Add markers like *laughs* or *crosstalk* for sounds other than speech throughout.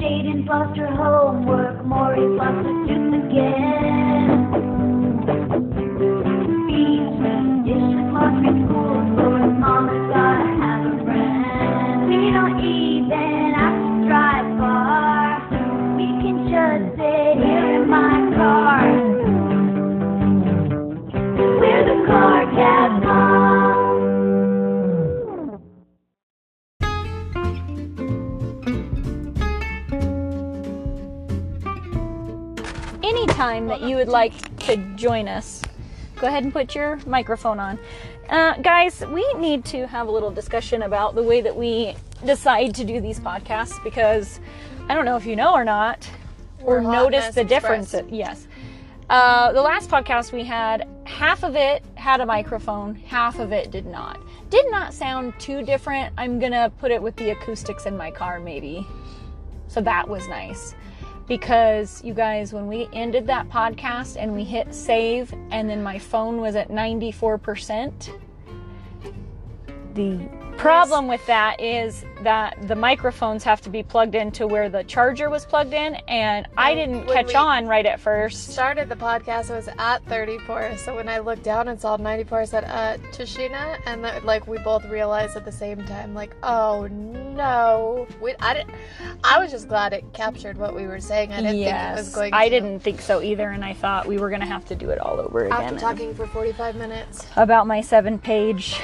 Jaden lost her homework, Maurice lost her tooth again. Anytime that you would like to join us, go ahead and put your microphone on. Uh, guys, we need to have a little discussion about the way that we decide to do these podcasts because I don't know if you know or not, or notice the difference. Yes. Uh, the last podcast we had, half of it had a microphone, half of it did not. Did not sound too different. I'm gonna put it with the acoustics in my car, maybe. So that was nice. Because you guys, when we ended that podcast and we hit save, and then my phone was at 94%, the problem with that is that the microphones have to be plugged into where the charger was plugged in, and I didn't when catch we- on right at first. Started the podcast, it was at 34. So when I looked down and saw 94, I said, uh, Tashina. And then, like, we both realized at the same time, like, oh no. We, I, didn't, I was just glad it captured what we were saying. I didn't think it was going I to. didn't think so either, and I thought we were gonna have to do it all over again. After talking for 45 minutes. about my seven-page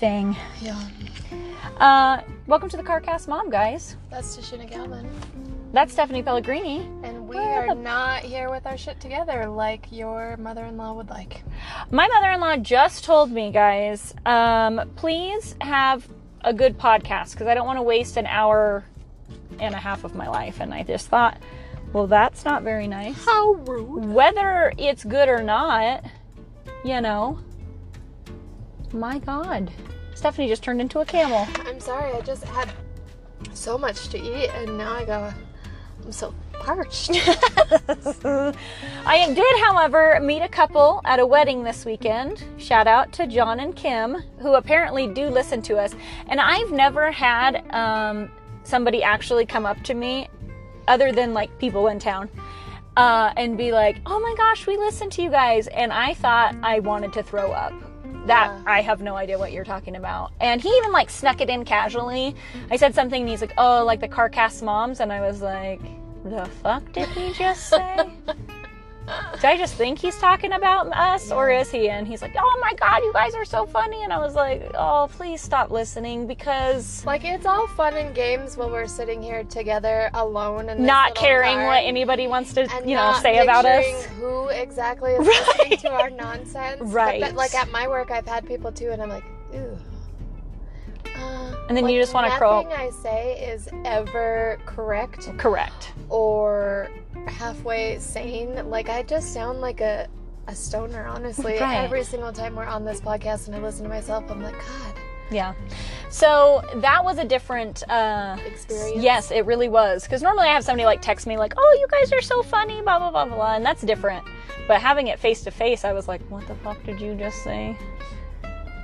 thing. Yeah. Uh, welcome to the CarCast Mom, guys. That's Tashina Galvin. That's Stephanie Pellegrini. And we are not here with our shit together like your mother in law would like. My mother-in-law just told me, guys, um, please have a good podcast because I don't want to waste an hour and a half of my life. And I just thought, well, that's not very nice. How rude. Whether it's good or not, you know. My God, Stephanie just turned into a camel. I'm sorry, I just had so much to eat and now I go, I'm so parched. *laughs* *laughs* I did, however, meet a couple at a wedding this weekend. Shout out to John and Kim, who apparently do listen to us. And I've never had um, somebody actually come up to me, other than like people in town, uh, and be like, "Oh my gosh, we listen to you guys," and I thought I wanted to throw up. That Yeah. I have no idea what you're talking about. And he even like snuck it in casually. I said something, and he's like, "Oh, like the CarCast moms," and I was like, "The fuck did he just say?" *laughs* Did I just think he's talking about us, or is he? And he's like, "Oh my god, you guys are so funny," and I was like, "Oh, please stop listening because like it's all fun and games when we're sitting here together alone and not caring what anybody wants to, and you know, say about us." Who exactly is Right. listening to our *laughs* nonsense? Right. But, like at my work, I've had people too, and I'm like, ooh. Uh, And then you just wanna crawl- Nothing I say is ever correct Correct. or halfway sane. Like I just sound like a a stoner, honestly. Right. Every single time we're on this podcast and I listen to myself, I'm like, God, Yeah. So that was a different uh, experience. Yes, it really was. Because normally I have somebody like text me like, "Oh, you guys are so funny," blah blah blah blah, and that's different. But having it face to face, I was like, "What the fuck did you just say?"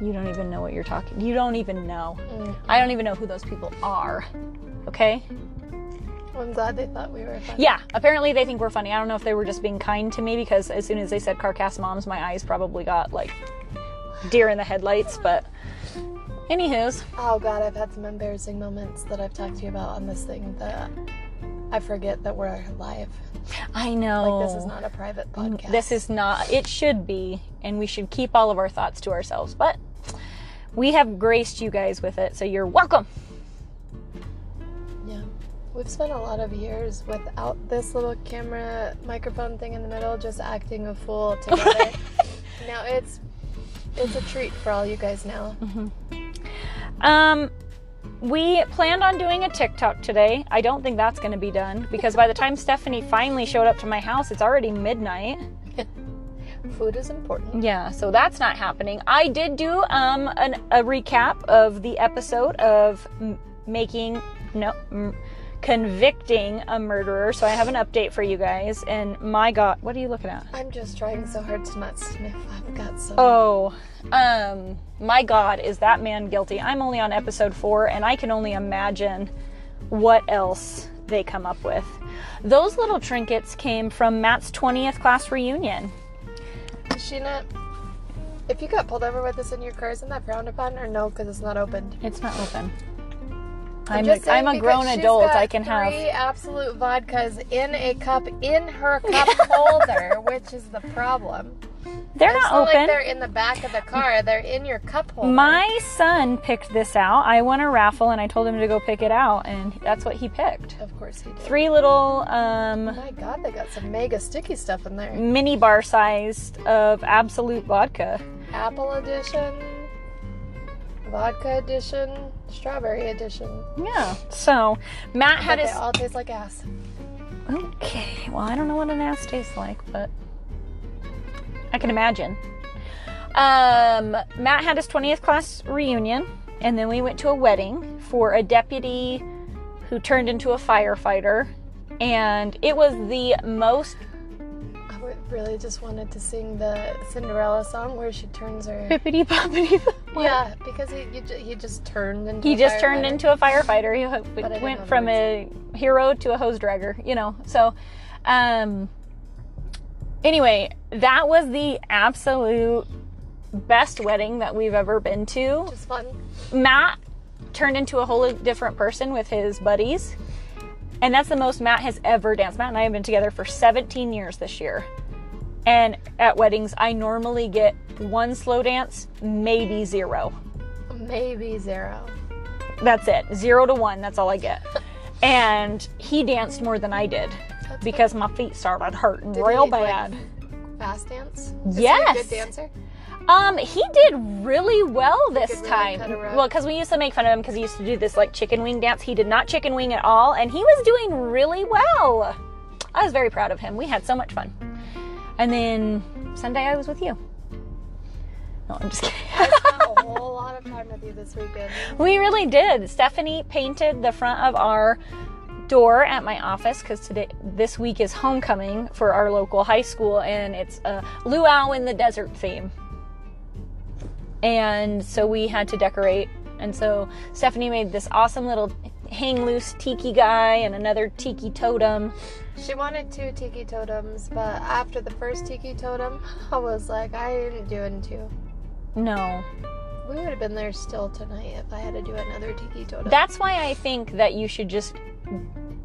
You don't even know what you're talking. You don't even know. Mm. I don't even know who those people are. Okay? I'm glad they thought we were funny. Yeah. Apparently they think we're funny. I don't know if they were just being kind to me because as soon as they said CarCast moms, my eyes probably got like deer in the headlights. But anywho's, Oh God, I've had some embarrassing moments that I've talked to you about on this thing that I forget that we're live. I know Like this is not a private podcast. This is not, it should be, and we should keep all of our thoughts to ourselves. But we have graced you guys with it, so you're welcome. We've spent a lot of years without this little camera microphone thing in the middle, just acting a fool *laughs* together. now it's it's a treat for all you guys now. Um, we planned on doing a TikTok today. I don't think that's going to be done because by the time Stephanie finally showed up to my house, it's already midnight. *laughs* Food is important. Yeah, so that's not happening. I did do um an, a recap of the episode of m- making no m- convicting a murderer. So I have an update for you guys. And my God, what are you looking at? I'm just trying so hard to not sniff. I've got some. Oh, um, my God, is that man guilty? I'm only on episode four, and I can only imagine what else they come up with. Those little trinkets came from Matt's 20th class reunion. Sheena, if you got pulled over with this in your car, isn't that frowned upon or no? Because it's not opened. It's not open. I'm a, I'm a grown adult. I can have. three Absolut vodkas in a cup in her cup *laughs* holder, which is the problem. They're It's not not open. like they're in the back of the car; they're in your cup holder. My son picked this out. I won a raffle and I told him to go pick it out, and that's what he picked. of course he did. Three little um, My God, they got some mega sticky stuff in there. mini bar sized of Absolut vodka. Apple edition, vodka edition, strawberry edition. Yeah. So Matt had But they all taste like ass. Okay. Well, I don't know what an ass tastes like, but I can imagine. Um, Matt had his 20th class reunion, and then we went to a wedding for a deputy who turned into a firefighter. And it was the most really just wanted to sing the Cinderella song where she turns her. bippity *laughs* boppity. Yeah, because he you, he just turned into. He a just turned into a firefighter. He went from a hero to a hose dragger, you know. So, um, anyway, that was the absolute best wedding that we've ever been to. Just fun. Matt turned into a whole different person with his buddies. And that's the most Matt has ever danced. Matt and I have been together for 17 years this year. And at weddings, I normally get one slow dance, maybe zero. Maybe zero. That's it. Zero to one. That's all I get. *laughs* And he danced more than I did That's because my feet started hurting Did real he, like, bad. Fast dance. Is Yes. He a good dancer. Um, he did really well this really time. cut a rug. Well, because we used to make fun of him because he used to do this like chicken wing dance. He did not chicken wing at all, and he was doing really well. I was very proud of him. We had so much fun. And then Sunday I was with you. No, I'm just kidding. I spent a *laughs* whole lot of time with you this weekend. We really did. Stephanie painted the front of our door at my office because today this week is homecoming for our local high school and it's a luau in the desert theme. And so we had to decorate. And so Stephanie made this awesome little hang loose tiki guy and another tiki totem. She wanted two tiki totems, but after the first tiki totem, *laughs* I was like, I ain't doing two. No. We would have been there still tonight if I had to do another tiki totem. That's why I think that you should just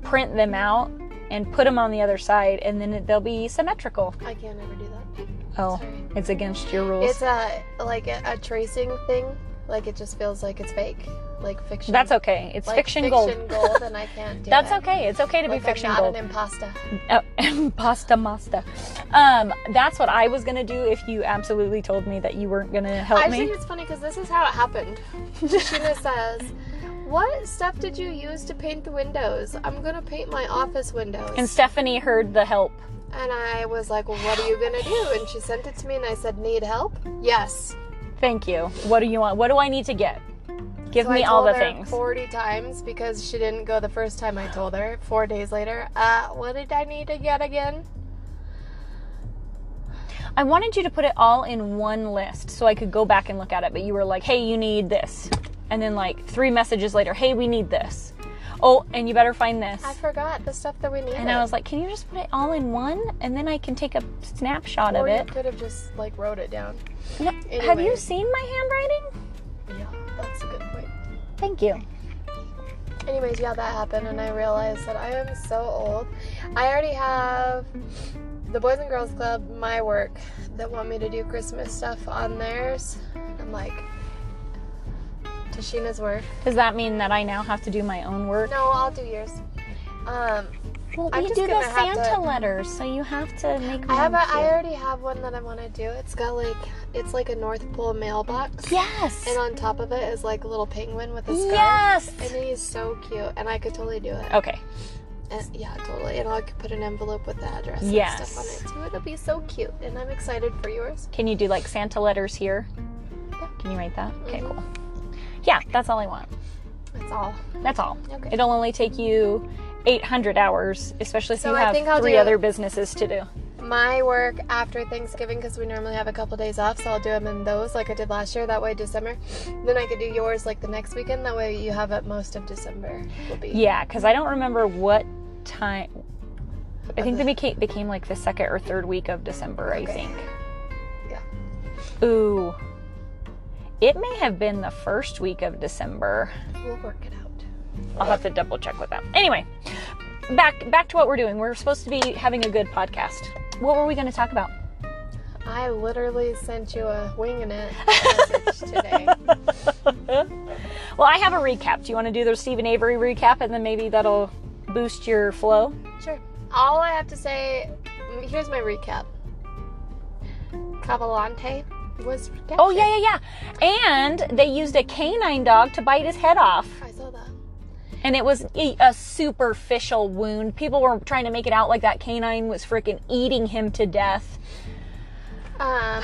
print them out and put them on the other side and then they'll be symmetrical. I can't ever do that. Oh, Sorry. it's against your rules. It's a like a, a tracing thing. Like it just feels like it's fake, like fiction. That's okay. It's like fiction, gold. Fiction gold, and I *laughs* can't do That's it. okay. It's okay to Like be fiction I'm not gold. an impasta. Oh, pasta masta. Um, that's what I was gonna do if you absolutely told me that you weren't gonna help I me. think it's funny because this is how it happened. Sheena *laughs* says, "What stuff did you use to paint the windows? I'm gonna paint my office windows." And Stephanie heard the help. And I was like, well, what are you gonna do? And she sent it to me, and I said, need help? Yes. Thank you. What do you want? What do I need to get? Give So me I all the her things. 40 times because she didn't go the first time I told her. Four days later, uh, what did I need to get again? I wanted you to put it all in one list so I could go back and look at it, but you were like, hey, you need this. And then, like, three messages later, hey, we need this. Oh, and you better find this. I forgot the stuff that we needed. And I was like, can you just put it all in one? And then I can take a snapshot or of you it. could have just like wrote it down. No, have you seen my handwriting? Yeah, that's a good point. Thank you. Anyways, yeah, that happened, and I realized that I am so old. I already have the Boys and Girls Club, my work, that want me to do Christmas stuff on theirs. I'm like, Tashina's work. Does that mean that I now have to do my own work? No, I'll do yours. Um, Well, I'm we just do the Santa to- letters, so you have to make. I have. A, I already have one that I want to do. It's got like, it's like a North Pole mailbox. Yes. And on top of it is like a little penguin with a scarf. Yes. And he's so cute, and I could totally do it. Okay. And- yeah, totally. And I could put an envelope with the address Yes. and stuff on it too. It'll be so cute, and I'm excited for yours. Can you do like Santa letters here? Yeah. Can you write that? Okay, Mhm. cool. Yeah, that's all I want. That's all. That's all. Okay. It'll only take you 800 hours, especially if So you I have three do- other businesses to do. my work after Thanksgiving because we normally have a couple days off, so I'll do them in those like I did last year. That way, December. Then I could do yours like the next weekend. That way, you have it most of December. Will be. Yeah, because I don't remember what time. I think they became became like the second or third week of December. I think. Yeah. Ooh. It may have been the first week of December. We'll work it out. I'll have to double check with them. Anyway, back back to what we're doing. We're supposed to be having a good podcast. What were we going to talk about? I literally sent you a winging *laughs* it message today. Well, I have a recap. Do you want to do the Steven Avery recap, and then maybe that'll boost your flow? Sure. All I have to say, here's my recap. Cavalcante was. Oh yeah, yeah, yeah. And they used a canine dog to bite his head off. I saw that. And it was a superficial wound. People were trying to make it out like that canine was freaking eating him to death. Um, *sighs*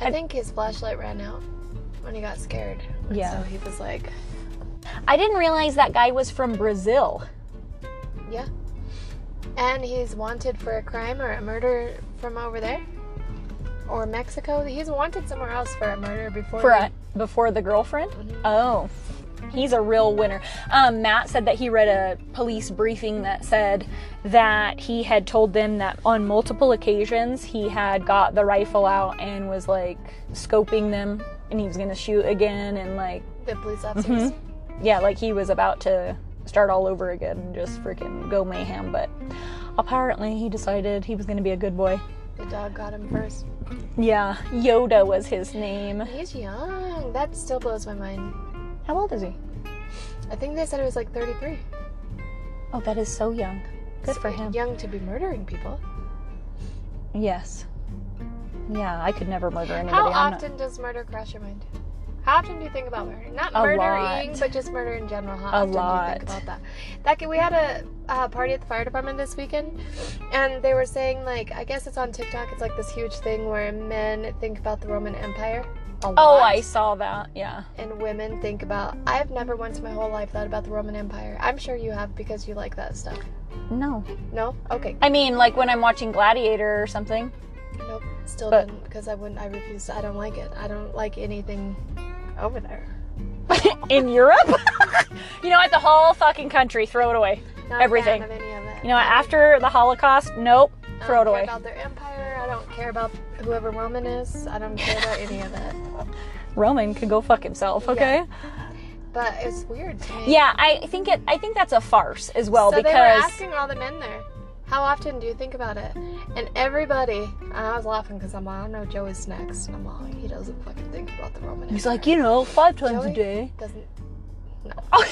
I think his flashlight ran out when he got scared. And Yeah. So he was like, I didn't realize that guy was from Brazil. yeah. And he's wanted for a crime or a murder from over there. Or Mexico. He's wanted somewhere else for a murder before. For a, before the girlfriend? Oh. He's a real winner. Um, Matt said that he read a police briefing that said that he had told them that on multiple occasions he had got the rifle out and was like scoping them and he was gonna shoot again and like the police officers. yeah, like he was about to start all over again and just freaking go mayhem. But apparently, he decided he was going to be a good boy. The dog got him first. Yeah, Yoda was his name. He's young. That still blows my mind. How old is he? I think they said it was like 33. Oh, that is so young. Good for him. Young to be murdering people. Yes. Yeah, I could never murder anybody. How I'm not- often does murder cross your mind? How often do you think about murder? Not A murdering, lot. but just murder in general. How A often do you think about that? That could- we had a, uh party at the fire department this weekend, and they were saying like I guess it's on TikTok. It's like this huge thing where men think about the Roman Empire. A Oh, I saw that. Yeah. And women think about. I've never once in my whole life thought about the Roman Empire. I'm sure you have because you like that stuff. No. No? Okay. I mean, like when I'm watching Gladiator or something. Nope. Still But- didn't because I wouldn't. I refuse. I don't like it. I don't like anything over there. *laughs* In Europe? *laughs* you know what? The whole fucking country, throw it away. Not Everything. Of any of it. You know what? After the Holocaust, nope, throw it don't away. care about their empire. I don't care about whoever Roman is. I don't care about any of that. *laughs* Roman could go fuck himself, okay? But it's weird to me. Yeah, I think it. I think that's a farce as well so they were because asking all the men there, how often do you think about it? And everybody, and I was laughing because I'm like, I know Joey's next, and I'm like, he doesn't fucking think about the Roman. he's Empire. like, you know, five times Joey a day. doesn't. No. *laughs* Oh,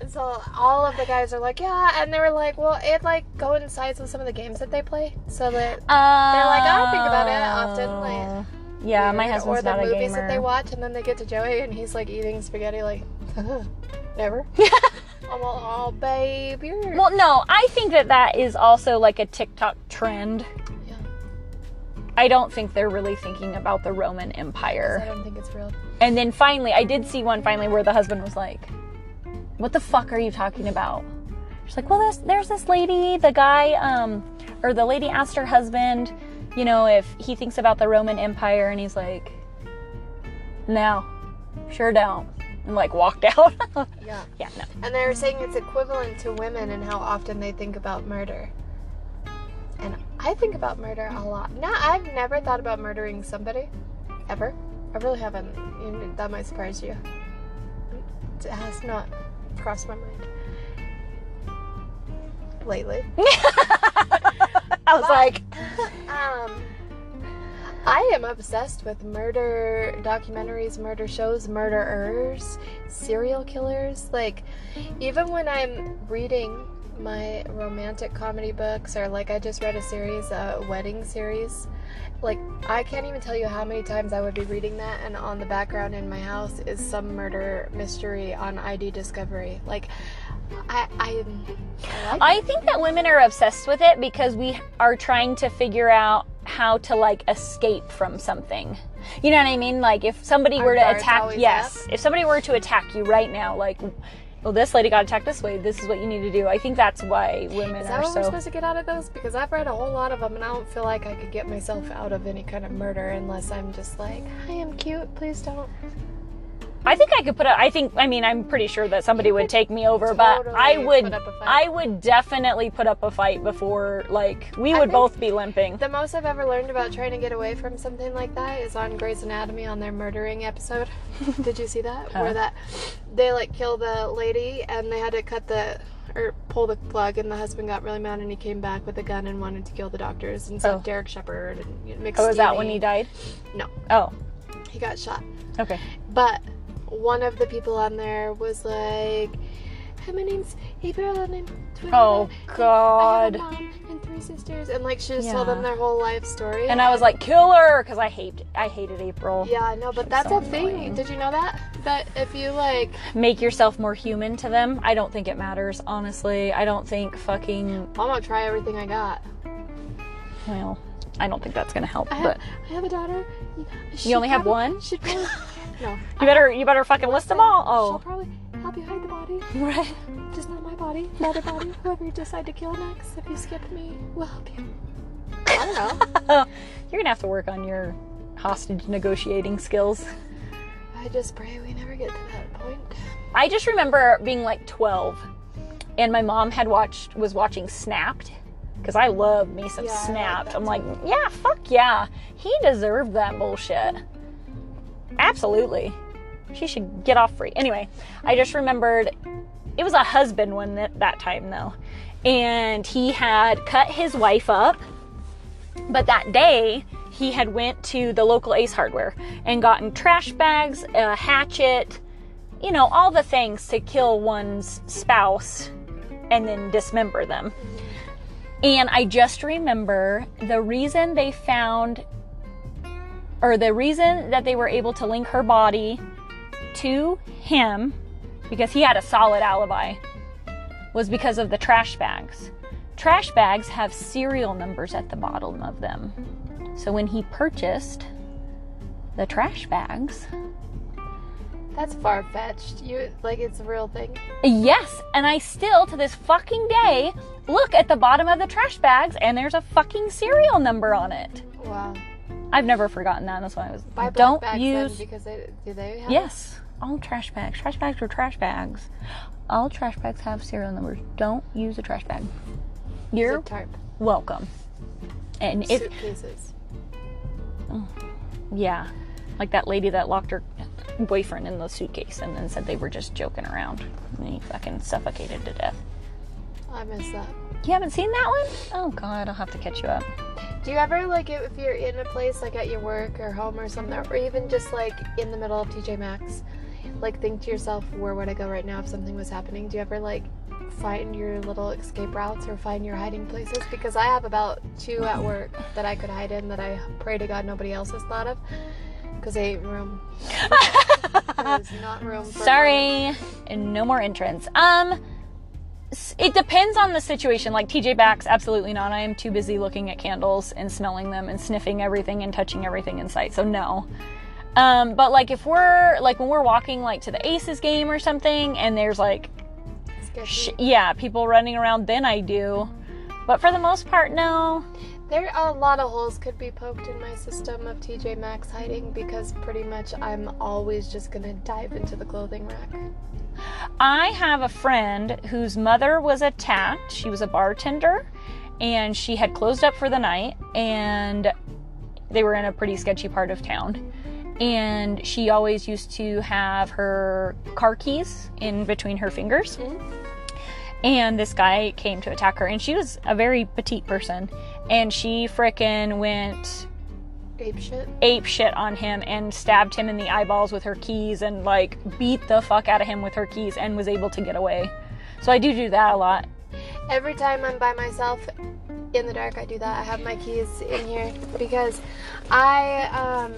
And so all of the guys are like, yeah, and they were like, well, it like coincides with some of the games that they play, so that They're like, I don't think about it often, like, Oh. yeah, my husband's or the not a movies gamer. that they watch, and then they get to Joey, and he's like eating spaghetti, like, *laughs* never. *laughs* I'm all, oh, babe, you're. Well, no, I think that that is also like a TikTok trend. Yeah. I don't think they're really thinking about the Roman 'Cause I Empire. don't think it's real. And then finally, I did see one finally where the husband was like, "What the fuck are you talking about?" She's like, "Well, there's there's this lady. The guy, um, or the lady asked her husband, you know, if he thinks about the Roman Empire, and he's like, no, sure don't." And like walked *laughs* out. Yeah. yeah, no. And they were saying it's equivalent to women and how often they think about murder. And I think about murder a lot. No, I've never thought about murdering somebody. Ever. I really haven't. That might surprise you. It has not crossed my mind. Lately. *laughs* I was like, *laughs* Um, I am obsessed with murder documentaries, murder shows, murderers, serial killers. Like, even when I'm reading my romantic comedy books, or like I just read a series, a wedding series, like I can't even tell you how many times I would be reading that, and on the background in my house is some murder mystery on ID Discovery. Like, I, I, I like I think that women are obsessed with it because we are trying to figure out how to like escape from something. You know what I mean? Like if somebody Our were to attack, yes, if somebody were to attack you right now, like well, this lady got attacked this way. This is what you need to do. I think that's why women Is are that what we're supposed to get out of those? Because I've read a whole lot of them, and I don't feel like I could get myself out of any kind of murder unless I'm just like, "Hi, I'm cute. Please don't." I think I could put up. I think. I mean, I'm pretty sure that somebody would take me over, but I would. put up a fight. I would definitely put up a fight before, like, we would both be limping. The most I've ever learned about trying to get away from something like that is on Grey's Anatomy on their murdering episode. *laughs* Did you see that? Huh. Where that they like kill the lady and they had to cut the or pull the plug and the husband got really mad and he came back with a gun and wanted to kill the doctors and so Oh. Derek Shepherd and you know, Oh, is that when he died? No. Oh, He got shot. okay. But one of the people on there was like, "Hi, my name's April and I'm 21. Oh, and I God. have a mom and three sisters." And like she just told them their whole life story. And I was like, kill her, because I hate. I hated April. Yeah, no, but She's that's so a thing. annoying. Did you know that? That if you like, Make yourself more human to them. I don't think it matters, honestly. I don't think fucking. I'm gonna try everything I got. Well, I don't think that's gonna help. I have, But I have a daughter. You only have one? Should probably, *laughs* no. you better. You better fucking list them all. Oh. She'll probably help you hide the body. *laughs* Right. Just not my body, the other body. Whoever you decide to kill next, if you skip me, we'll help you. *laughs* I don't know. *laughs* You're gonna have to work on your hostage negotiating skills. I just pray we never get to that point. I just remember being like 12, and my mom had watched was watching Snapped because I love me some Yeah, I like Snapped. I'm like, yeah, fuck yeah, he deserved that bullshit. Absolutely, she should get off free. Anyway, I just remembered it was a husband one that, that time though, and he had cut his wife up, but that day he had went to the local Ace Hardware and gotten trash bags, a hatchet you know, all the things to kill one's spouse and then dismember them. And I just remember the reason they found, or the reason that they were able to link her body to him, because he had a solid alibi, was because of the trash bags. Trash bags have serial numbers at the bottom of them. So when he purchased the trash bags, That's far fetched. You like it's a real thing. Yes, and I still to this fucking day look at the bottom of the trash bags and there's a fucking serial number on it. Wow. I've never forgotten that. That's why I was Buy don't bags use because they do they have Yes, all trash bags. Trash bags are trash bags. All trash bags have serial numbers. Don't use a trash bag. You're welcome. And if suitcases. Oh, yeah, like that lady that locked her boyfriend in the suitcase and then said they were just joking around and he fucking suffocated to death. I miss that. You haven't seen that one? Oh god, I'll have to catch you up. Do you ever like if you're in a place like at your work or home or something, or even just like in the middle of TJ Maxx, like think to yourself, where would I go right now if something was happening? Do you ever like find your little escape routes or find your hiding places? Because I have about two at work that I could hide in that I pray to God nobody else has thought of. Because they ain't room. *laughs* There's not room for Sorry, and no more entrance. Um, it depends on the situation. Like TJ Maxx, absolutely not. I am too busy looking at candles and smelling them and sniffing everything and touching everything in sight. So no. Um, but like if we're like when we're walking like to the Aces game or something, and there's like sh- yeah people running around, then I do. But for the most part, no. There are a lot of holes could be poked in my system of TJ Maxx hiding because pretty much I'm always just gonna dive into the clothing rack. I have a friend whose mother was attacked. She was a bartender and she had closed up for the night and they were in a pretty sketchy part of town. And she always used to have her car keys in between her fingers. Mm-hmm. And this guy came to attack her and she was a very petite person and she frickin' went Ape shit. ape shit on him and stabbed him in the eyeballs with her keys and like beat the fuck out of him with her keys and was able to get away. So I do do that a lot. Every time I'm by myself in the dark, I do that. I have my keys in here because I um,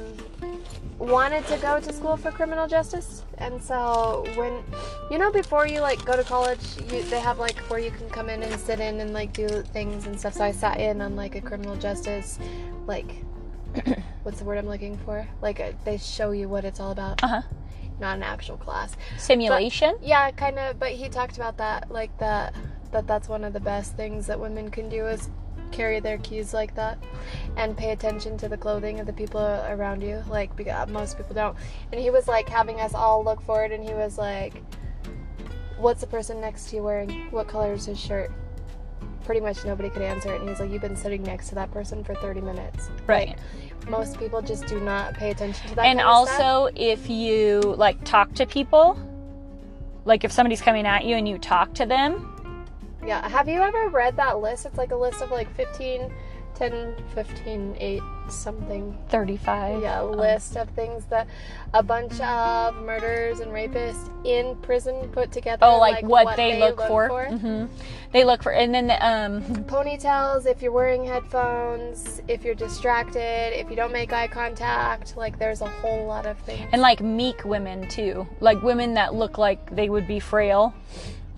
wanted to go to school for criminal justice, and so when you know before you like go to college, you, they have like where you can come in and sit in and like do things and stuff. So I sat in on like a criminal justice, like *clears throat* what's the word I'm looking for? Like uh, they show you what it's all about. Uh huh. not an actual class. Simulation. Yeah, kind of. But he talked about that, like that, that that's one of the best things that women can do is carry their keys like that, and pay attention to the clothing of the people around you. Like because uh, most people don't. And he was like having us all look forward, and he was like, "What's the person next to you wearing? What color is his shirt?" Pretty much nobody could answer it, and he's like, "You've been sitting next to that person for 30 minutes." right. Most people just do not pay attention to that. and kind of stuff. also if you like talk to people like if somebody's coming at you and you talk to them Yeah, have you ever read that list? It's like a list of like 15, 10, 15, 8, something. 35 Yeah, um, list of things that a bunch of murderers and rapists in prison put together. oh like, what, they, look, for, for. hmm they look for and then the, um *laughs* Ponytails, if you're wearing headphones, if you're distracted, if you don't make eye contact, like there's a whole lot of things. and like meek women too like women that look like they would be frail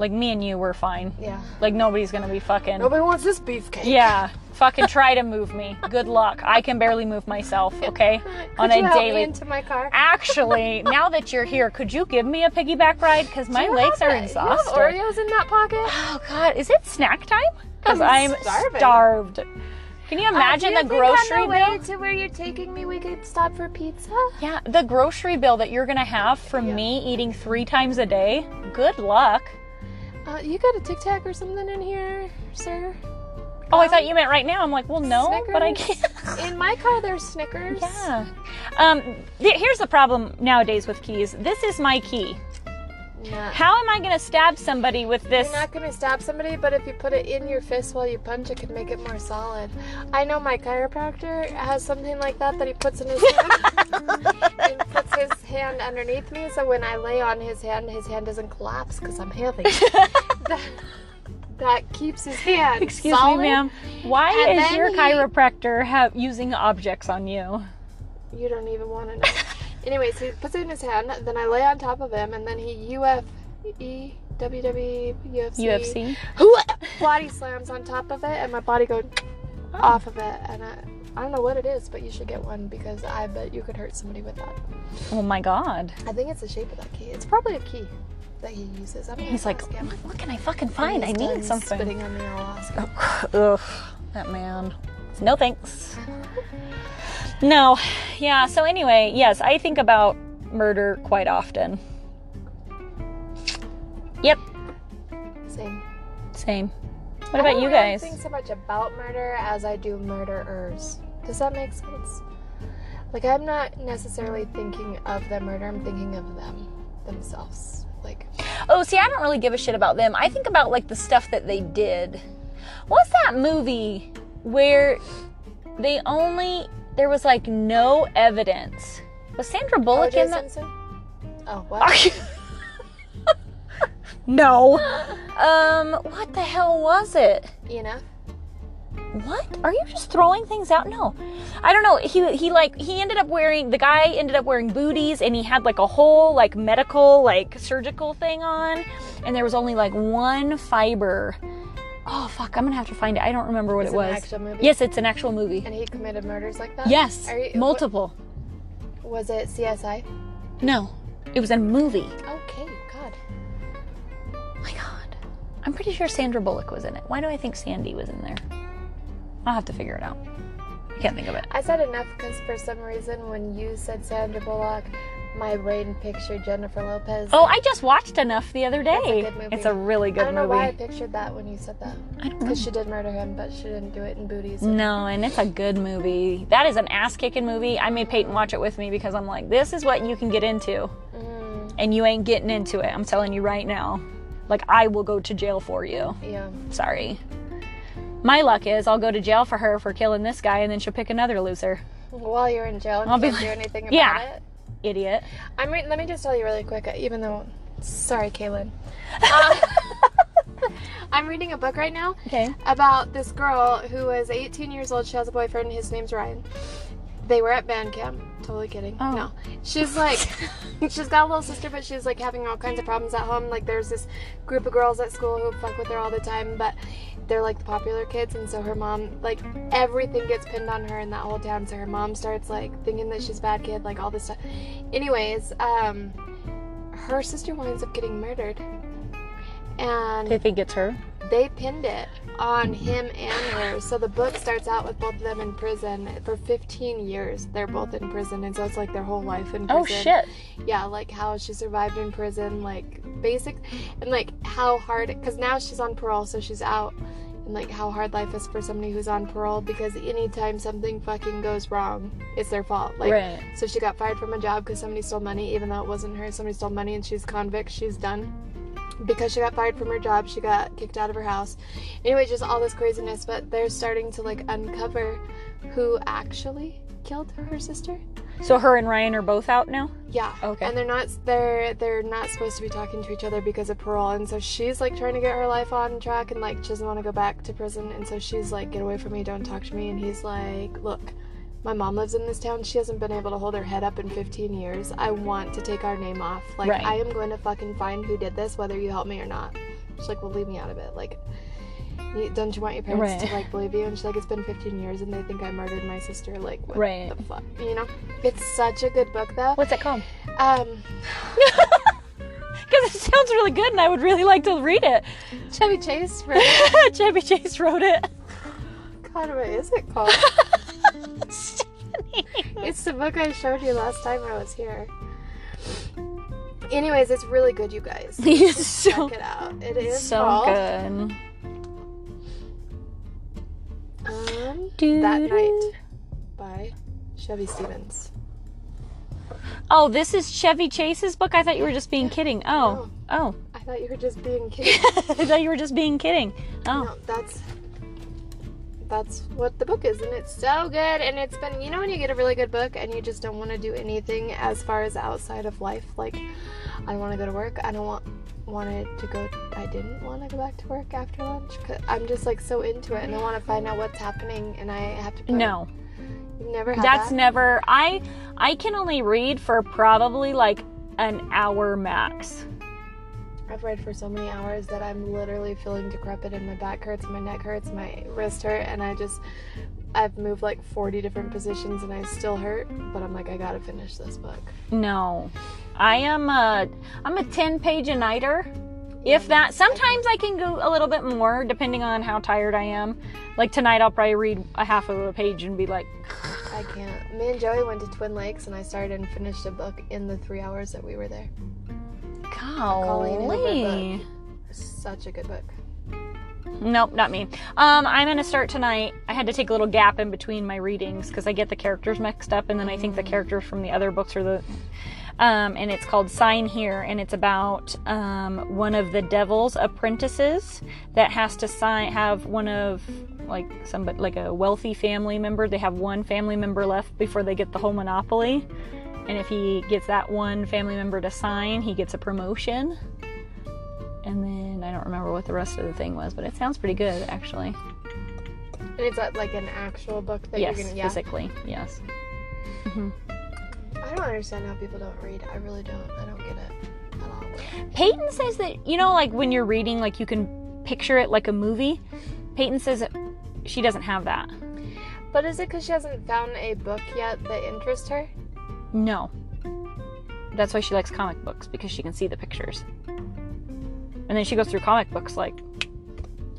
like me and you were fine yeah. like nobody's gonna be fucking Nobody wants this beefcake. yeah *laughs* fucking try to move me good luck i can barely move myself okay on a you help me daily into my car. Actually, *laughs* now that you're here, could you give me a piggyback ride? Because my legs are exhausted. You have Oreos in that pocket? Oh God, is it snack time? Because I'm I'm, starving. starved. Can you imagine Uh, the do you think grocery on the way bill? to where you're taking me, we could stop for pizza. Yeah, the grocery bill that you're gonna have from Yeah. me eating three times a day. Good luck. Uh, you got a Tic Tac or something in here, sir? Oh, I thought you meant right now. I'm like, well, no, but I can't. In my car, there's Snickers. yeah. Um, th- here's the problem nowadays with keys. This is my key. How am I gonna stab somebody with this? You're not gonna stab somebody, but if you put it in your fist while you punch, it could make it more solid. I know my chiropractor has something like that that he puts in his hand. *laughs* and puts his hand underneath me, so when I lay on his hand, his hand doesn't collapse because I'm heavy. *laughs* that, that keeps his hand. Excuse solid. me, ma'am. Why And is your he- chiropractor have using objects on you? You don't even want to know. *laughs* Anyways, he puts it in his hand, then I lay on top of him, and then he UF, E, WW, UFC, UFC. body slams on top of it, and my body goes off of it. And I, I don't know what it is, but you should get one because I bet you could hurt somebody with that. Oh my god. I think it's the shape of that key. It's probably a key that he uses. I'm gonna He's like, what, what can I fucking find? I need something. Spitting on me, I'll. Ugh, that man. No thanks. No, yeah. So anyway, yes, I think about murder quite often. Yep, Same. same. What I about don't you guys? think so much about murder as I do murderers. Does that make sense? Like I'm not necessarily thinking of the murder. I'm thinking of them themselves. Like Oh, see, I don't really give a shit about them. I think about like the stuff that they did. What's that movie where they only there was like no evidence? Was Sandra Bullock in that? Simpson. Oh, Are what? you? *laughs* no. Um, what the hell was it? You know. What? Are you just throwing things out? No. I don't know. He he like he ended up wearing the guy ended up wearing booties and he had like a whole like medical like surgical thing on and there was only like one fiber. Oh fuck, I'm going to have to find it. I don't remember what It's it an was. actual movie? Yes, it's an actual movie. And he committed murders like that. Yes. Are you- multiple. what- was it CSI? No. It was a movie. Okay. God. my god. I'm pretty sure Sandra Bullock was in it. Why do I think Sandy was in there? I'll have to figure it out. I can't think of it. I said enough because for some reason when you said Sandra Bullock, my brain pictured Jennifer Lopez. Oh, I just watched enough the other a day. good movie. It's a really I good don't know why I pictured that when you said that. I don't. Because she did murder him, but she didn't do it in booties. No, and it's a good movie. That is an ass kicking movie. I made Peyton watch it with me because I'm like, this is what you can get into. Mm, And you ain't getting into it. I'm telling you right now. Like, I will go to jail for you. yeah. Sorry. My luck is I'll go to jail for her for killing this guy and then she'll pick another loser. While you're in jail and I'll be can't do like- anything about Yeah. it. Idiot. I'm re- let me just tell you really quick, uh, even though, sorry, Kaylin. *laughs* Uh, *laughs* I'm reading a book right now Okay. about this girl who is 18 years old. She has a boyfriend. His name's Ryan. They were at band camp. Totally kidding. Oh. No. She's like, *laughs* she's got a little sister, but she's like having all kinds of problems at home. Like, there's this group of girls at school who fuck with her all the time, but they're like the popular kids. And so her mom, like, everything gets pinned on her in that whole town. So her mom starts like thinking that she's a bad kid, like all this stuff. Anyways, um, her sister winds up getting murdered. And They think it's her. They pinned it on him and her. So the book starts out with both of them in prison for 15 years. They're both in prison, and so it's like their whole life in oh, prison. Oh shit. Yeah, like how she survived in prison, like basic, and like how hard. Because now she's on parole, so she's out, and like how hard life is for somebody who's on parole. Because anytime something fucking goes wrong, it's their fault. Like, right. so she got fired from a job because somebody stole money, even though it wasn't her. Somebody stole money, and she's convict. She's done because she got fired from her job she got kicked out of her house anyway just all this craziness but they're starting to like uncover who actually killed her sister So her and Ryan are both out now. yeah Okay. and they're not they're they're not supposed to be talking to each other because of parole and so she's like trying to get her life on track and like she doesn't want to go back to prison and so she's like get away from me don't talk to me and he's like look my mom lives in this town. She hasn't been able to hold her head up in 15 years. I want to take our name off. Like, Right. I am going to fucking find who did this, whether you help me or not. She's like, well, leave me out of it. Like, you, don't you want your parents Right. to like believe you? And she's like, it's been 15 years and they think I murdered my sister. Like, what Right. the fuck? You know? It's such a good book, though. What's it called? Um, *laughs* Because it sounds really good, and I would really like to read it. Chevy Chase. For, *laughs* Chevy Chase wrote it. God, what is it called? *laughs* Stephanie. It's the book I showed you last time I was here. Anyways, it's really good, you guys. *laughs* So Check it out. It is so called good. Um, That. Night by Chevy Stevens. Oh, this is Chevy Chase's book. I thought you were just being kidding. Oh, oh. I thought you were just being *laughs* kidding. I thought you were just being kidding. Oh, no, that's that's what the book is, and it's so good. And it's been, you know, when you get a really good book and you just don't want to do anything as far as outside of life. Like, I don't want to go to work. I don't want wanted to go. I didn't want to go back to work after lunch. Cause I'm just like so into it, and I want to find out what's happening, and I have to. Put, no. never had That's that? never. I I can only read for probably like an hour max. I've read for so many hours that I'm literally feeling decrepit and my back hurts, my neck hurts, my wrist hurt, and I just I've moved like 40 different positions and I still hurt, but I'm like I gotta finish this book. No, I am a I'm a ten page a nighter. If that, sometimes I can go a little bit more depending on how tired I am. Like tonight, I'll probably read a half of a page and be like, I can't. Me and Joey went to Twin Lakes and I started and finished a book in the three hours that we were there. Golly. Such a good book. Nope, not me. Um, I'm gonna start tonight. I had to take a little gap in between my readings because I get the characters mixed up, and then I think the characters from the other books are the. Um, and it's called Sign Here, and it's about um, one of the devil's apprentices that has to sign have one of like somebody like a wealthy family member. They have one family member left before they get the whole monopoly, and if he gets that one family member to sign, he gets a promotion and then I don't remember what the rest of the thing was, but it sounds pretty good actually. And it's uh, like an actual book that yes, you're gonna yeah. physically, yes. I don't understand how people don't read. I really don't. I don't get it at all. Peyton says that you know, like when you're reading, like you can picture it like a movie. Peyton says that she doesn't have that. But is it because she hasn't found a book yet that interests her? No. That's why she likes comic books because she can see the pictures. And then she goes through comic books like,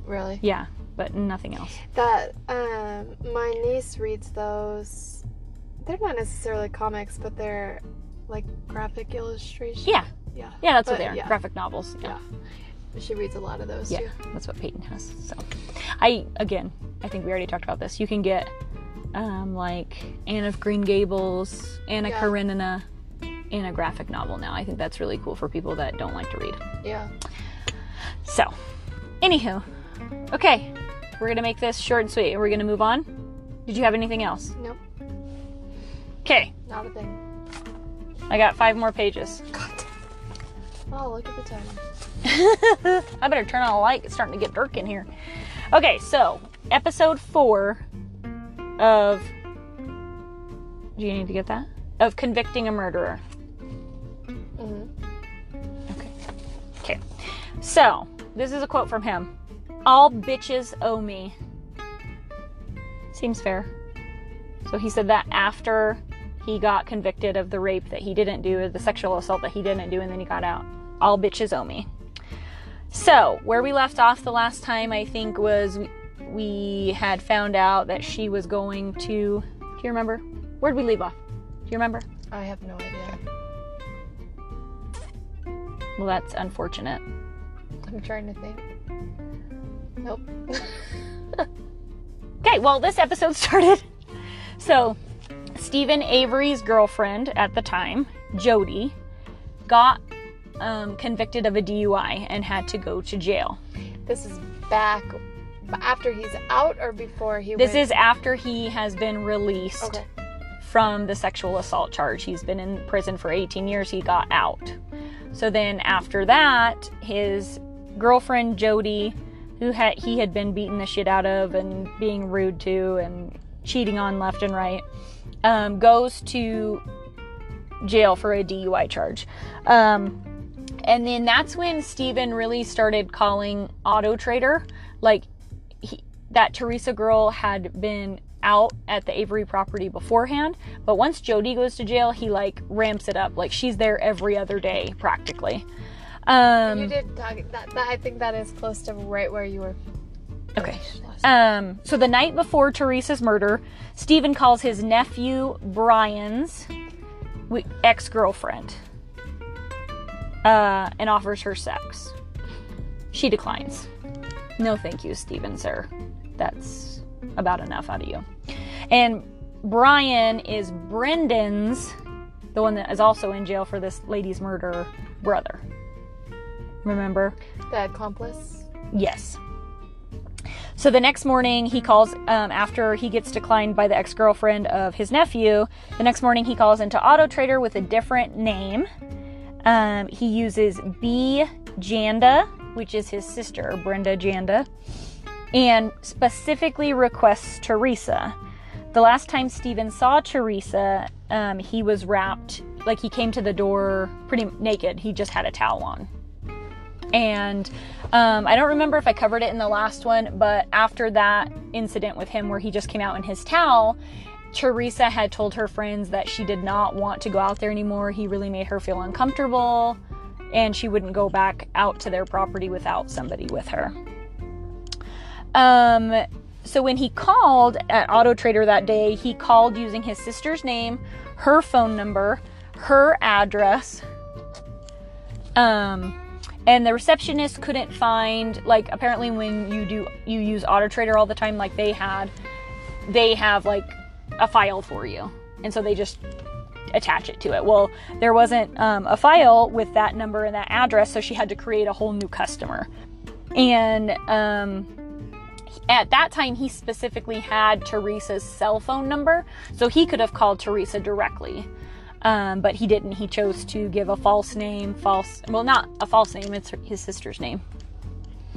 Really? yeah, but nothing else. That um, my niece reads those. They're not necessarily comics, but they're like graphic illustrations. Yeah, Yeah. yeah, that's But, what they are. yeah. Graphic novels. Yeah. Yeah. She reads a lot of those Yeah, too. that's what Peyton has. So, I again, I think we already talked about this. You can get um, like Anne of Green Gables, Anna Yeah. Karenina in a graphic novel now. I think that's really cool for people that don't like to read. Yeah. So, anywho, okay, we're gonna make this short and sweet. We're gonna move on. Did you have anything else? Nope. Okay, Not a thing. I got five more pages. God. Oh, look at the time. *laughs* I better turn on a light. It's starting to get dark in here. Okay, so episode four of. Do you need to get that? Of convicting a murderer. hmm Okay. Okay. So, this is a quote from him All bitches owe me. Seems fair. So, he said that after he got convicted of the rape that he didn't do, the sexual assault that he didn't do, and then he got out. All bitches owe me. So, where we left off the last time, I think, was we, had found out that she was going to. Do you remember? Where'd we leave off? Do you remember? I have no idea. Well, that's unfortunate. I'm trying to think. Nope. *laughs* Okay, well, this episode *laughs* started. So, Steven Avery's girlfriend at the time, Jodi, got um, convicted of a DUI and had to go to jail. this is back after he's out or before he This went? is after he has been released Okay. from the sexual assault charge. He's been in prison for 18 years. He got out. So then after that, his girlfriend Jodi, who had he had been beating the shit out of and being rude to and cheating on left and right, um, goes to jail for a DUI charge. Um, and then that's when Steven really started calling Auto Trader. Like that Teresa girl had been out at the Avery property beforehand, but once Jodi goes to jail, he like ramps it up. Like she's there every other day practically. Um, you did talk that, that. I think that is close to right where you were. Okay. Um, so the night before Teresa's murder, Stephen calls his nephew Brian's ex girlfriend uh, and offers her sex. She declines. No, thank you, Stephen, sir. That's about enough out of you. And Brian is Brendan's, the one that is also in jail for this lady's murder, brother. Remember? The accomplice. Yes. So the next morning, he calls um, after he gets declined by the ex girlfriend of his nephew. The next morning, he calls into Auto Trader with a different name. Um, he uses B. Janda, which is his sister, Brenda Janda, and specifically requests Teresa. The last time Steven saw Teresa, um, he was wrapped, like he came to the door pretty naked. He just had a towel on. And um, I don't remember if I covered it in the last one, but after that incident with him where he just came out in his towel, Teresa had told her friends that she did not want to go out there anymore. He really made her feel uncomfortable, and she wouldn't go back out to their property without somebody with her. Um, so when he called at Auto Trader that day, he called using his sister's name, her phone number, her address. Um, and the receptionist couldn't find like apparently when you do you use auto trader all the time like they had they have like a file for you. And so they just attach it to it. Well there wasn't um, a file with that number and that address so she had to create a whole new customer. And um, at that time he specifically had teresa's cell phone number so he could have called teresa directly um, but he didn't. He chose to give a false name, false, well, not a false name, it's his sister's name,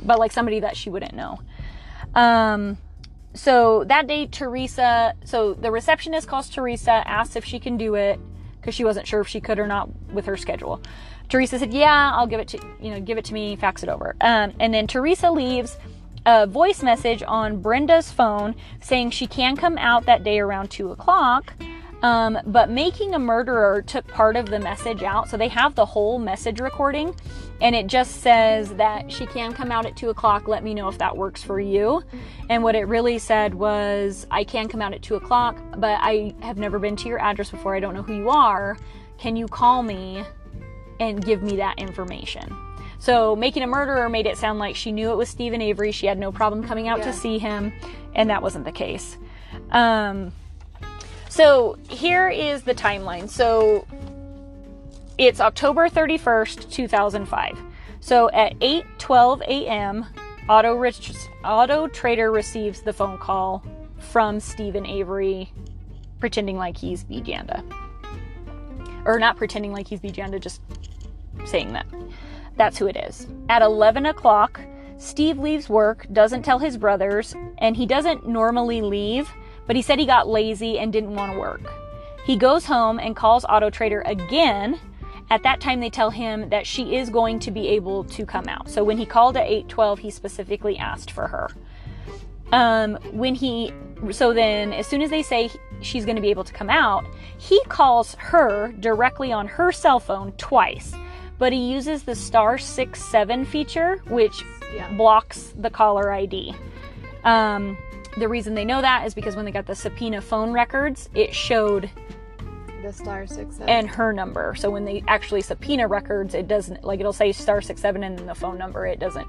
but like somebody that she wouldn't know. Um, so that day, Teresa, so the receptionist calls Teresa, asks if she can do it because she wasn't sure if she could or not with her schedule. Teresa said, "Yeah, I'll give it to you know, give it to me, fax it over." Um, and then Teresa leaves a voice message on Brenda's phone saying she can come out that day around two o'clock. Um, but making a murderer took part of the message out, so they have the whole message recording, and it just says that she can come out at two o'clock. Let me know if that works for you. And what it really said was, I can come out at two o'clock, but I have never been to your address before. I don't know who you are. Can you call me and give me that information? So making a murderer made it sound like she knew it was Steven Avery. She had no problem coming out Yeah. to see him, and that wasn't the case. Um, so here is the timeline. So it's October 31st, 2005. So at 8:12 a.m., Auto Rich, Auto Trader receives the phone call from Steven Avery pretending like he's B. Janda. Or not pretending like he's B. Janda, just saying that. That's who it is. At 11 o'clock, Steve leaves work, doesn't tell his brothers, and he doesn't normally leave, but he said he got lazy and didn't want to work. He goes home and calls Auto Trader again. At that time, they tell him that she is going to be able to come out. So when he called at 8:12, he specifically asked for her. Um, when he, so then as soon as they say she's going to be able to come out, he calls her directly on her cell phone twice, but he uses the star six seven feature, which Yeah. blocks the caller ID. Um, the reason they know that is because when they got the subpoena phone records, it showed The star six seven. and her number. So when they actually subpoena records, it doesn't like it'll say star six seven and then the phone number. It doesn't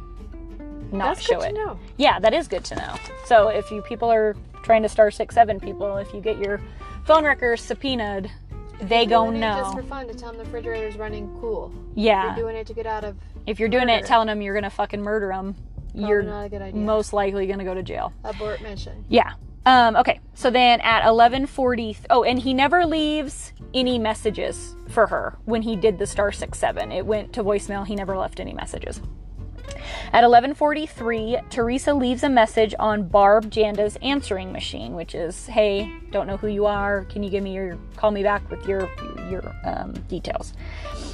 not That's show good it. to know. Yeah, that is good to know. So if you people are trying to star six seven people, if you get your phone records subpoenaed, they go it Just for fun to tell them the refrigerator's running cool. Yeah, If You're doing it to get out of. if you're doing it, telling them you're gonna fucking murder them, you're not a good idea. most likely gonna go to jail. Abort mission. Yeah. Um, okay. So then at 11:40, oh, and he never leaves any messages for her when he did the star six seven. It went to voicemail. He never left any messages. At 11:43, Teresa leaves a message on Barb Janda's answering machine, which is, "Hey, don't know who you are. Can you give me your call me back with your your um, details?"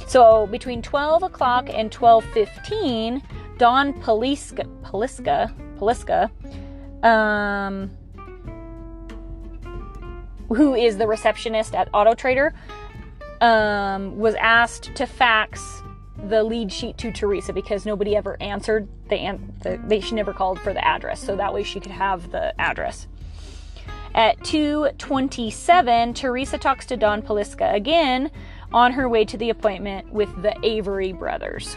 So between 12 o'clock and 12:15, Dawn Poliska Poliska Poliska um, who is the receptionist at Auto Trader, um, was asked to fax the lead sheet to Teresa because nobody ever answered the, an- the they she never called for the address, so that way she could have the address. At 2:27, Teresa talks to Dawn Poliska again on her way to the appointment with the Avery brothers.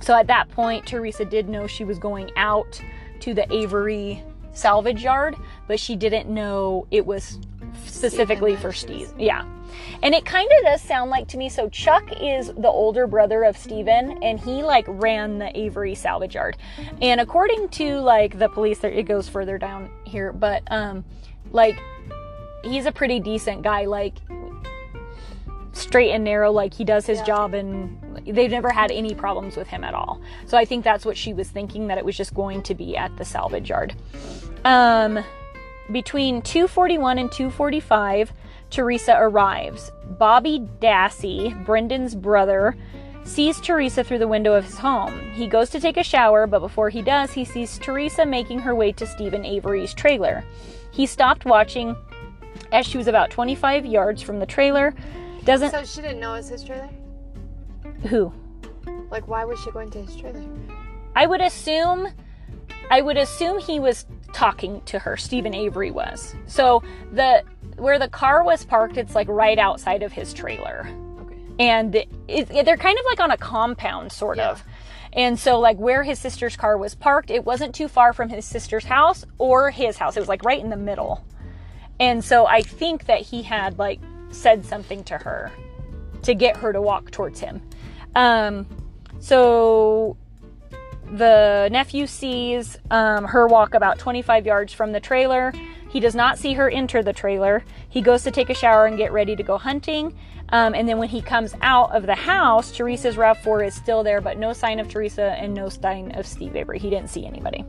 So at that point, Teresa did know she was going out to the Avery salvage yard, but she didn't know it was specifically for Steve. Yeah. And it kind of does sound like to me. So Chuck is the older brother of Steven, and he like ran the Avery salvage yard. And according to like the police, there it goes further down here, but um, like he's a pretty decent guy. Like straight and narrow like he does his Yeah. job and they've never had any problems with him at all so i think that's what she was thinking that it was just going to be at the salvage yard um between 241 and 245 teresa arrives bobby dassey brendan's brother sees teresa through the window of his home he goes to take a shower but before he does he sees teresa making her way to steven avery's trailer he stopped watching as she was about 25 yards from the trailer doesn't So she didn't know it was his trailer? who Like, why was she going to his trailer? I would assume I would assume he was talking to her. Steven Avery was. So the where the car was parked, it's like right outside of his trailer, Okay. and it, it- they're kind of like on a compound, sort Yeah. of. And so, like where his sister's car was parked, it wasn't too far from his sister's house or his house. It was like right in the middle. And so, I think that he had like said something to her to get her to walk towards him. Um, so the nephew sees um, her walk about 25 yards from the trailer. He does not see her enter the trailer. He goes to take a shower and get ready to go hunting. Um, and then when he comes out of the house, Teresa's RAV4 is still there, but no sign of Teresa and no sign of Steve Avery. He didn't see anybody.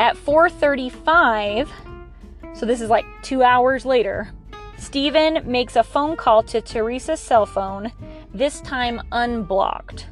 At 4:35, so this is like two hours later, Steven makes a phone call to Teresa's cell phone, this time unblocked.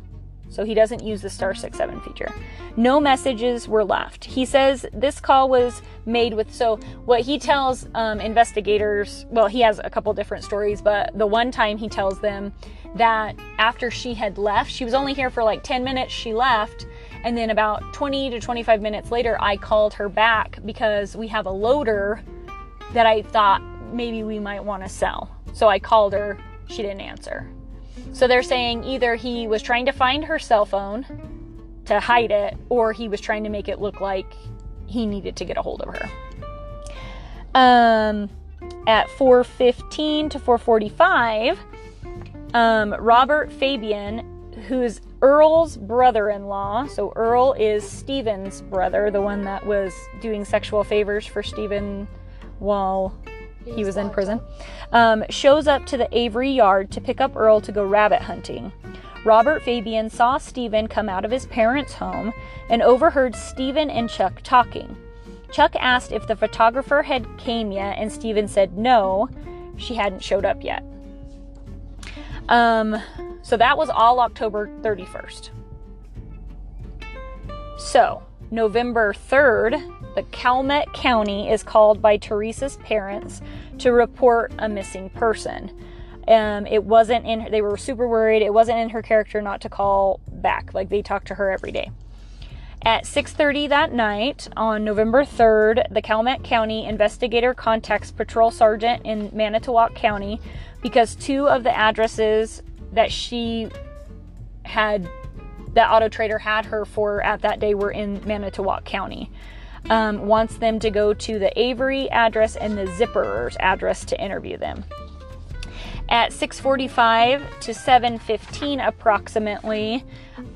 So he doesn't use the star 67 feature. No messages were left. He says this call was made with. So, what he tells um, investigators, well, he has a couple different stories, but the one time he tells them that after she had left, she was only here for like 10 minutes, she left. And then about 20 to 25 minutes later, I called her back because we have a loader that I thought maybe we might want to sell. So I called her, she didn't answer. So they're saying either he was trying to find her cell phone to hide it, or he was trying to make it look like he needed to get a hold of her. Um, at 4:15 to 4:45, um, Robert Fabian, who's Earl's brother-in-law. So Earl is Stephen's brother, the one that was doing sexual favors for Stephen while he was in prison. Um, shows up to the Avery yard to pick up Earl to go rabbit hunting. Robert Fabian saw Stephen come out of his parents' home and overheard Stephen and Chuck talking. Chuck asked if the photographer had came yet, and Stephen said no, she hadn't showed up yet. Um, so that was all October 31st. So, November 3rd, the Calumet County is called by Teresa's parents to report a missing person. Um, it wasn't in. They were super worried. It wasn't in her character not to call back. Like they talked to her every day. At 6:30 that night on November 3rd, the Calumet County investigator contacts patrol sergeant in Manitowoc County because two of the addresses that she had that Auto Trader had her for at that day were in Manitowoc County. Um, wants them to go to the Avery address and the Zipperers address to interview them. At 6:45 to 7:15 approximately,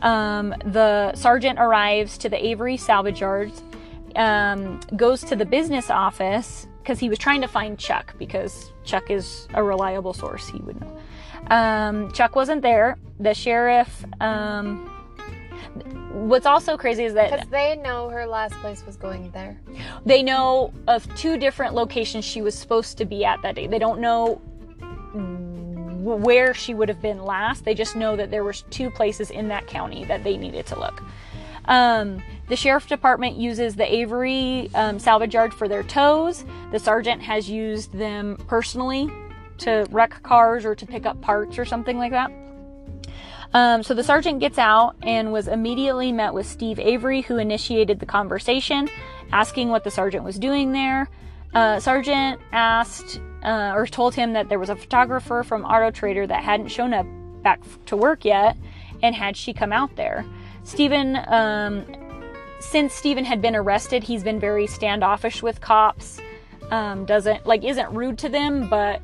um, the sergeant arrives to the Avery salvage yards, um, goes to the business office because he was trying to find Chuck because Chuck is a reliable source. He would know. Um, Chuck wasn't there. The sheriff. What's also crazy is that Because they know her last place was going there. they know of two different locations she was supposed to be at that day. They don't know where she would have been last. They just know that there was two places in that county that they needed to look. Um, the sheriff department uses the Avery um, salvage yard for their tows. The sergeant has used them personally to wreck cars or to pick up parts or something like that. Um, so the sergeant gets out and was immediately met with Steve Avery, who initiated the conversation, asking what the sergeant was doing there. Uh, sergeant asked uh, or told him that there was a photographer from Auto Trader that hadn't shown up back to work yet, and had she come out there. Stephen, um, since Stephen had been arrested, he's been very standoffish with cops. Um, doesn't like isn't rude to them, but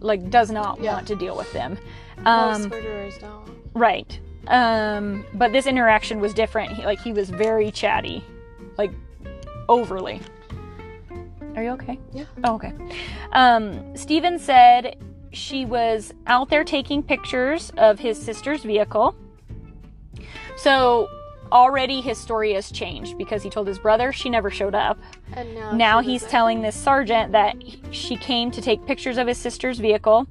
like does not Yeah. want to deal with them. Um, Most murderers don't. Right. Um, but this interaction was different. He, like he was very chatty, like overly. Are you okay? Yeah. Oh, okay. Um, Steven said she was out there taking pictures of his sister's vehicle. So already his story has changed because he told his brother she never showed up. And now, Now he's telling this sergeant that he- she came to take pictures of his sister's vehicle.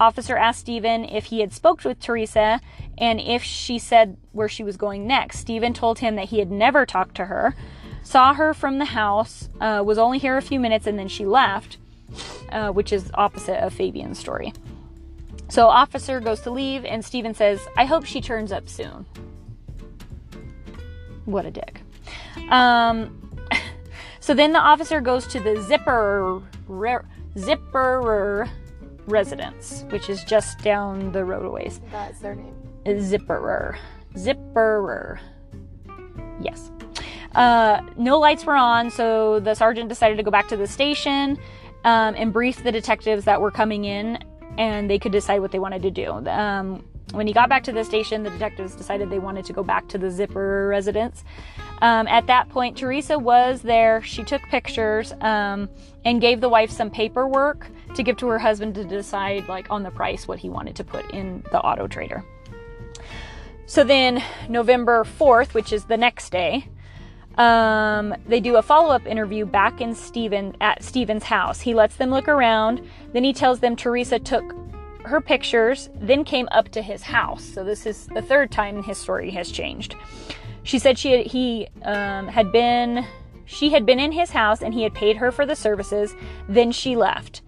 Officer asked Stephen if he had spoke with Teresa and if she said where she was going next. Stephen told him that he had never talked to her, saw her from the house, uh, was only here a few minutes, and then she left, uh, which is opposite of Fabian's story. So officer goes to leave, and Stephen says, "I hope she turns up soon." What a dick. Um, *laughs* so then the officer goes to the zipper zipperer residence, which is just down the roadways. That's their name. Zipperer. Zipperer. Yes. Uh, no lights were on, so the sergeant decided to go back to the station um, and brief the detectives that were coming in, and they could decide what they wanted to do. Um, when he got back to the station, the detectives decided they wanted to go back to the Zipper residence. Um, at that point, Teresa was there. She took pictures um, and gave the wife some paperwork to give to her husband to decide, like, on the price what he wanted to put in the auto trader. So then, November 4th, which is the next day, um, they do a follow-up interview back in Steven at Steven's house. He lets them look around. Then he tells them Teresa took her pictures, then came up to his house. So this is the third time his story has changed. She said she had, he um, had been she had been in his house and he had paid her for the services. Then she left.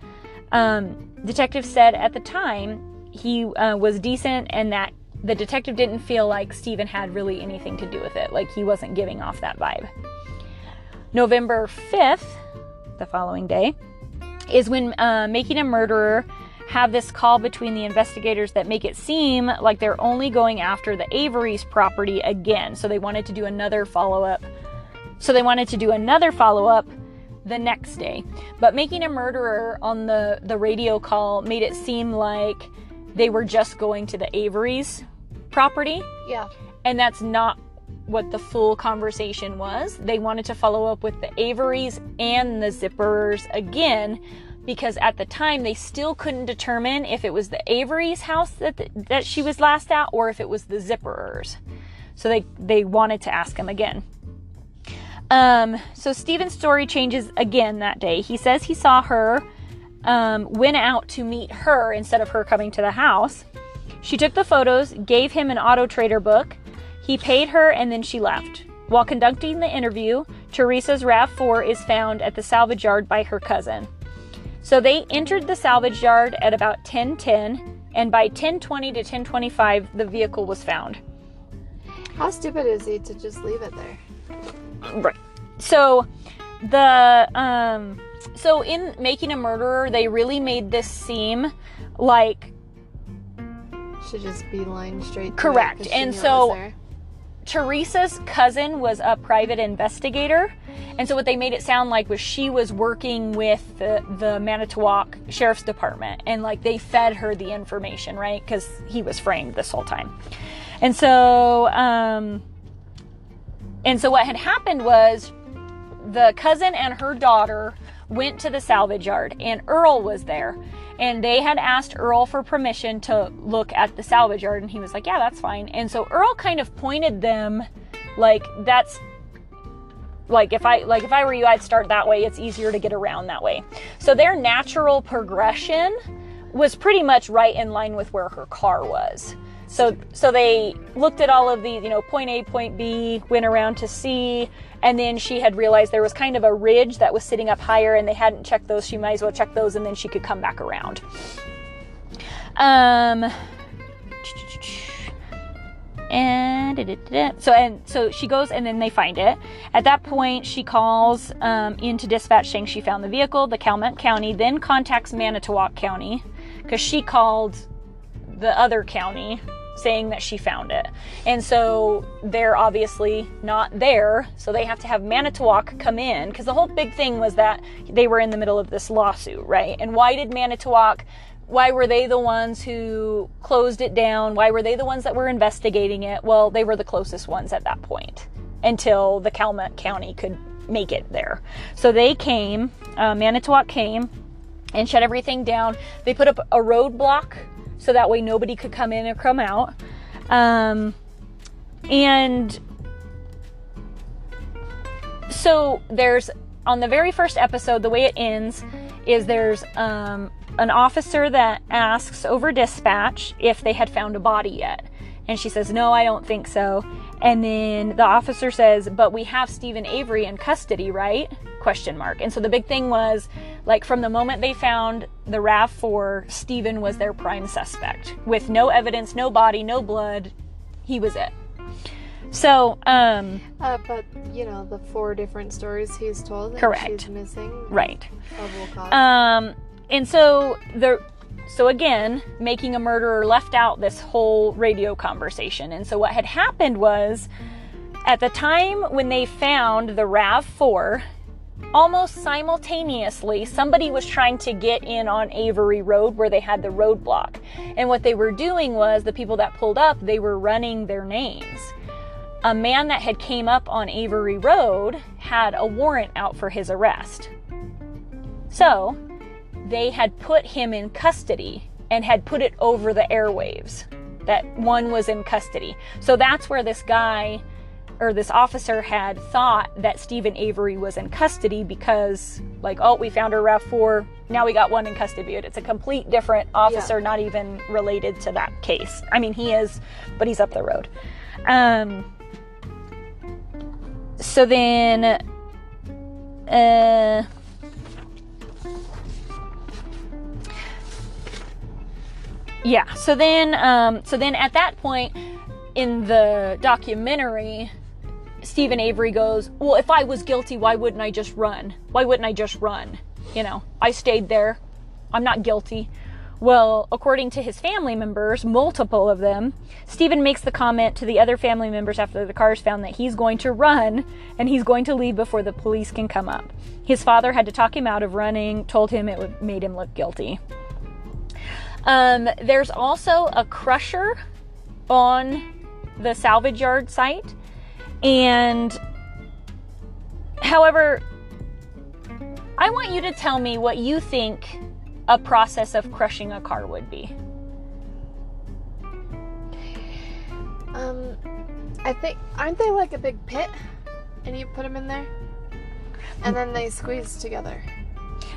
Um, detective said at the time he uh, was decent and that the detective didn't feel like Stephen had really anything to do with it. Like he wasn't giving off that vibe. November 5th, the following day, is when uh, Making a Murderer have this call between the investigators that make it seem like they're only going after the Avery's property again. So they wanted to do another follow up. So they wanted to do another follow up the next day. But making a murderer on the, the radio call made it seem like they were just going to the Avery's property. Yeah. And that's not what the full conversation was. They wanted to follow up with the Averys and the Zippers again because at the time they still couldn't determine if it was the Averys house that that she was last at or if it was the Zipperers. So they they wanted to ask him again. Um, so Steven's story changes again that day. He says he saw her, um, went out to meet her instead of her coming to the house. She took the photos, gave him an auto trader book. He paid her, and then she left. While conducting the interview, Teresa's RAV4 is found at the salvage yard by her cousin. So they entered the salvage yard at about 10:10 and by 10:20 to 10:25 the vehicle was found. How stupid is he to just leave it there? Right. So the um so in making a murderer, they really made this seem like Should just be lined straight. Correct. it Correct. 'cause she And so-. Teresa's cousin was a private investigator. And so what they made it sound like was she was working with the, the Manitowoc Sheriff's Department and like they fed her the information, right? Because he was framed this whole time. And so, um, and so what had happened was the cousin and her daughter went to the salvage yard and Earl was there. And they had asked Earl for permission to look at the salvage yard and he was like, "Yeah, that's fine." And so Earl kind of pointed them like that's like if I like if I were you, I'd start that way. It's easier to get around that way. So their natural progression was pretty much right in line with where her car was. So so they looked at all of these, you know, point A, point B, went around to C, and then she had realized there was kind of a ridge that was sitting up higher and they hadn't checked those. She might as well check those and then she could come back around. Um and so and so she goes and then they find it at that point she calls um, into dispatch saying she found the vehicle the Calumet County then contacts Manitowoc County because she called the other county saying that she found it and so they're obviously not there so they have to have Manitowoc come in because the whole big thing was that they were in the middle of this lawsuit right and why did Manitowoc why were they the ones who closed it down? Why were they the ones that were investigating it? Well, they were the closest ones at that point until the Calumet County could make it there. So they came, uh, Manitowoc came and shut everything down. They put up a roadblock so that way nobody could come in or come out. Um, and so there's on the very first episode, the way it ends is there's um, an officer that asks over dispatch if they had found a body yet. And she says, No, I don't think so. And then the officer says, But we have Steven Avery in custody, right? Question mark. And so the big thing was like from the moment they found the RAV4, Stephen was their prime suspect. With no evidence, no body, no blood. He was it. So, um, Uh, but you know the four different stories he's told. Correct. She's missing. right. Um, and so the so again, making a murderer left out this whole radio conversation. And so what had happened was at the time when they found the RAV4, almost simultaneously, somebody was trying to get in on Avery Road where they had the roadblock. And what they were doing was the people that pulled up, they were running their names. A man that had came up on Avery Road had a warrant out for his arrest. So, they had put him in custody and had put it over the airwaves that one was in custody. So that's where this guy or this officer had thought that Steven Avery was in custody because, like, oh, we found a RAV4, now we got one in custody. But it's a complete different officer, not even related to that case. I mean, he is, but he's up the road. Um, so then, uh, yeah so then um, so then at that point in the documentary steven avery goes well if i was guilty why wouldn't i just run? Why wouldn't i just run? You know i stayed there. I'm not guilty. Well according to his family members multiple of them stephen makes the comment to the other family members after the car is found that he's going to run and he's going to leave before the police can come up. His father had to talk him out of running told him it would made him look guilty um, there's also a crusher on the salvage yard site. And, however, I want you to tell me what you think a process of crushing a car would be. um, I think aren't they like a big pit, and you put them in there, and then they squeeze together.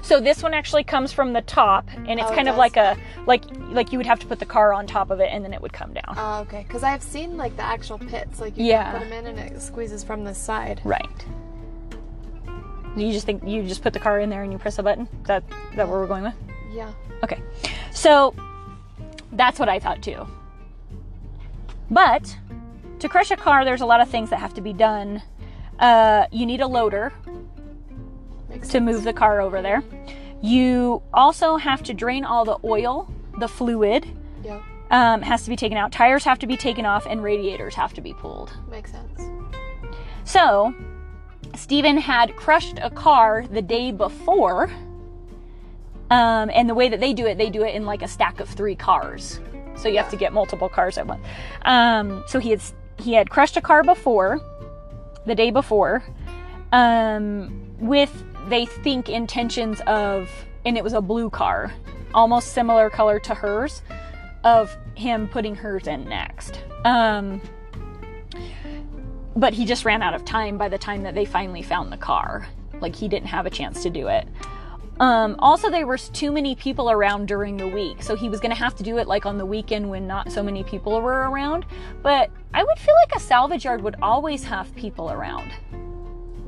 So this one actually comes from the top, and it's Oh, it kind of like a like like you would have to put the car on top of it, and then it would come down. Oh, okay. Because I've seen like the actual pits. Like you Yeah. put them in and it squeezes from the side. Right. You just think you just put the car in there and you press a button. Is that is that what we're going with? Yeah. Okay. So that's what I thought too. But to crush a car, there's a lot of things that have to be done. Uh, you need a loader to move the car over there. You also have to drain all the oil, the fluid Yeah. um, has to be taken out. Tires have to be taken off, and radiators have to be pulled. Makes sense. So, Stephen had crushed a car the day before. Um, and the way that they do it, they do it in like a stack of three cars. So you have to get multiple cars at once. Um, so he had he had crushed a car before, the day before, um, with they think intentions of, and it was a blue car, almost similar color to hers, of him putting hers in next. Um, but he just ran out of time by the time that they finally found the car. Like he didn't have a chance to do it. Um, also, there was too many people around during the week, so he was going to have to do it like on the weekend when not so many people were around. But I would feel like a salvage yard would always have people around.